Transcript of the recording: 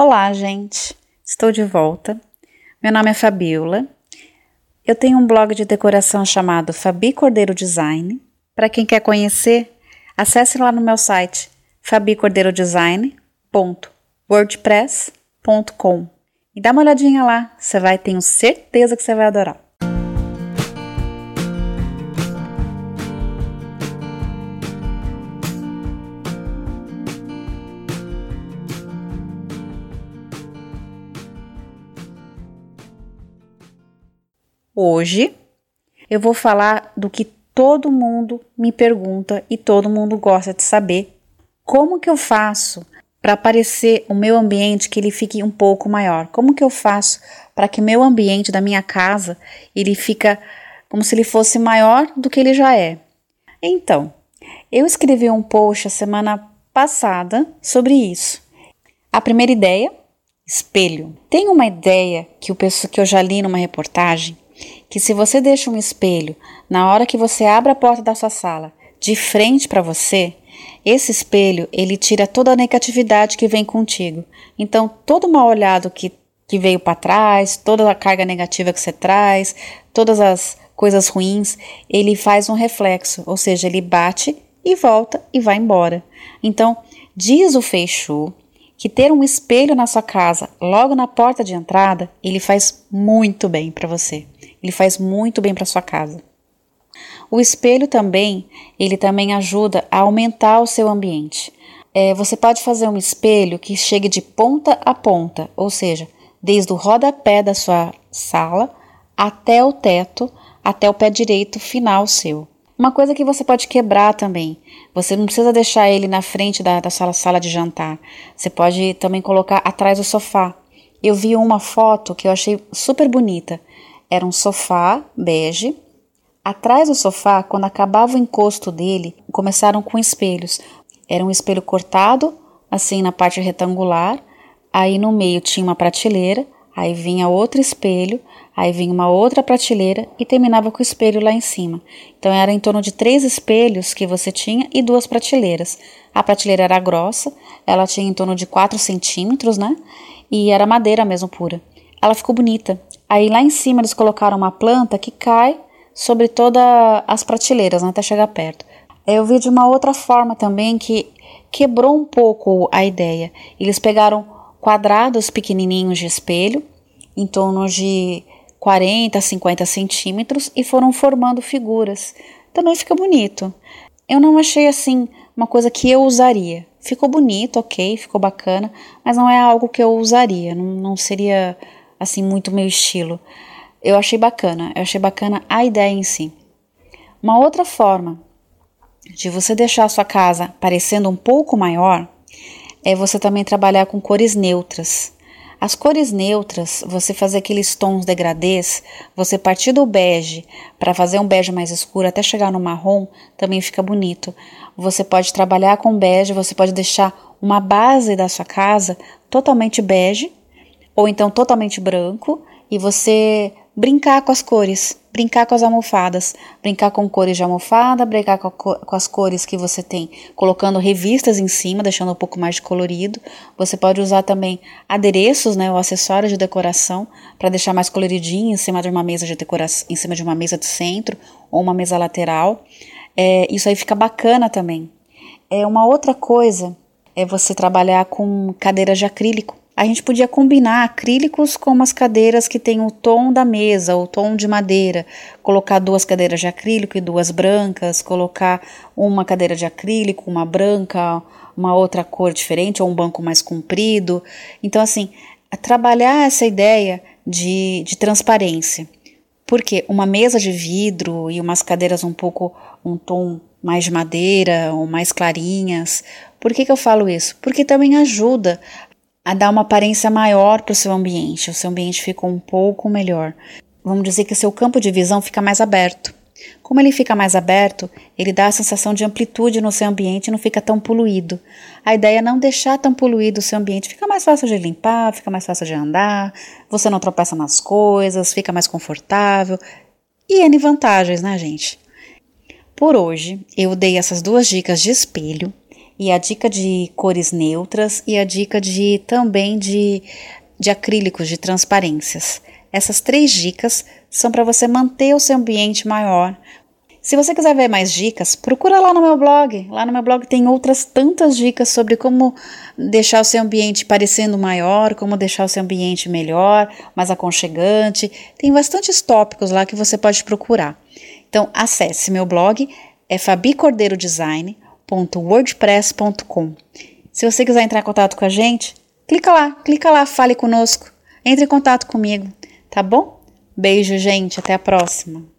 Olá, gente. Estou de volta. Meu nome é Fabiola. Eu tenho um blog de decoração chamado Fabi Cordeiro Design. Para quem quer conhecer, acesse lá no meu site fabicordeirodesign.wordpress.com e dá uma olhadinha lá. Você vai, tenho certeza que você vai adorar. Hoje eu vou falar do que todo mundo me pergunta e todo mundo gosta de saber. Como que eu faço para parecer o meu ambiente que ele fique um pouco maior? Como que eu faço para que meu ambiente da minha casa ele fica como se ele fosse maior do que ele já é? Então, eu escrevi um post a semana passada sobre isso. A primeira ideia, espelho. Tem uma ideia que o que eu já li numa reportagem que se você deixa um espelho na hora que você abre a porta da sua sala de frente para você, esse espelho ele tira toda a negatividade que vem contigo. Então, todo mal olhado que, que veio para trás, toda a carga negativa que você traz, todas as coisas ruins, ele faz um reflexo, ou seja, ele bate e volta e vai embora. Então, diz o Feixu que ter um espelho na sua casa, logo na porta de entrada, ele faz muito bem para você. Ele faz muito bem para sua casa. O espelho também, ele também ajuda a aumentar o seu ambiente. É, você pode fazer um espelho que chegue de ponta a ponta, ou seja, desde o rodapé da sua sala até o teto, até o pé direito final seu. Uma coisa que você pode quebrar também. Você não precisa deixar ele na frente da, da sala, sala de jantar. Você pode também colocar atrás do sofá. Eu vi uma foto que eu achei super bonita. Era um sofá bege. Atrás do sofá, quando acabava o encosto dele, começaram com espelhos. Era um espelho cortado, assim na parte retangular. Aí no meio tinha uma prateleira. Aí vinha outro espelho. Aí vinha uma outra prateleira e terminava com o espelho lá em cima. Então era em torno de três espelhos que você tinha e duas prateleiras. A prateleira era grossa, ela tinha em torno de 4 centímetros, né? E era madeira mesmo pura. Ela ficou bonita. Aí lá em cima eles colocaram uma planta que cai sobre todas as prateleiras, né, até chegar perto. Eu vi de uma outra forma também que quebrou um pouco a ideia. Eles pegaram quadrados pequenininhos de espelho, em torno de 40, 50 centímetros, e foram formando figuras. Também fica bonito. Eu não achei assim uma coisa que eu usaria. Ficou bonito, ok, ficou bacana, mas não é algo que eu usaria. Não, não seria assim, muito meu estilo. Eu achei bacana, eu achei bacana a ideia em si. Uma outra forma de você deixar a sua casa parecendo um pouco maior é você também trabalhar com cores neutras. As cores neutras, você fazer aqueles tons degradês, você partir do bege para fazer um bege mais escuro até chegar no marrom, também fica bonito. Você pode trabalhar com bege, você pode deixar uma base da sua casa totalmente bege ou então totalmente branco, e você brincar com as cores, brincar com as almofadas, brincar com cores de almofada, brincar com, com, as cores que você tem, colocando revistas em cima, deixando um pouco mais de colorido. Você pode usar também adereços, né, ou acessórios de decoração para deixar mais coloridinho em cima de uma mesa de decoração, em cima de uma mesa de centro ou uma mesa lateral. É, isso aí fica bacana também. É uma outra coisa é você trabalhar com cadeiras de acrílico a gente podia combinar acrílicos com umas cadeiras que tem o tom da mesa, o tom de madeira, colocar duas cadeiras de acrílico e duas brancas, colocar uma cadeira de acrílico, uma branca, uma outra cor diferente, ou um banco mais comprido. Então, assim, trabalhar essa ideia de, de transparência. Porque uma mesa de vidro e umas cadeiras um pouco, um tom mais de madeira ou mais clarinhas. Por que, que eu falo isso? Porque também ajuda a dar uma aparência maior para o seu ambiente. O seu ambiente fica um pouco melhor. Vamos dizer que o seu campo de visão fica mais aberto. Como ele fica mais aberto, ele dá a sensação de amplitude no seu ambiente e não fica tão poluído. A ideia é não deixar tão poluído o seu ambiente, fica mais fácil de limpar, fica mais fácil de andar, você não tropeça nas coisas, fica mais confortável. E N vantagens, né, gente? Por hoje, eu dei essas duas dicas de espelho e a dica de cores neutras e a dica de também de, de acrílicos, de transparências. Essas três dicas são para você manter o seu ambiente maior. Se você quiser ver mais dicas, procura lá no meu blog. Lá no meu blog tem outras tantas dicas sobre como deixar o seu ambiente parecendo maior, como deixar o seu ambiente melhor, mais aconchegante. Tem bastantes tópicos lá que você pode procurar. Então acesse meu blog, é fabicordeirodesign.wordpress.com. Se você quiser entrar em contato com a gente, clica lá, clica lá, fale conosco, entre em contato comigo, tá bom? Beijo, gente, até a próxima.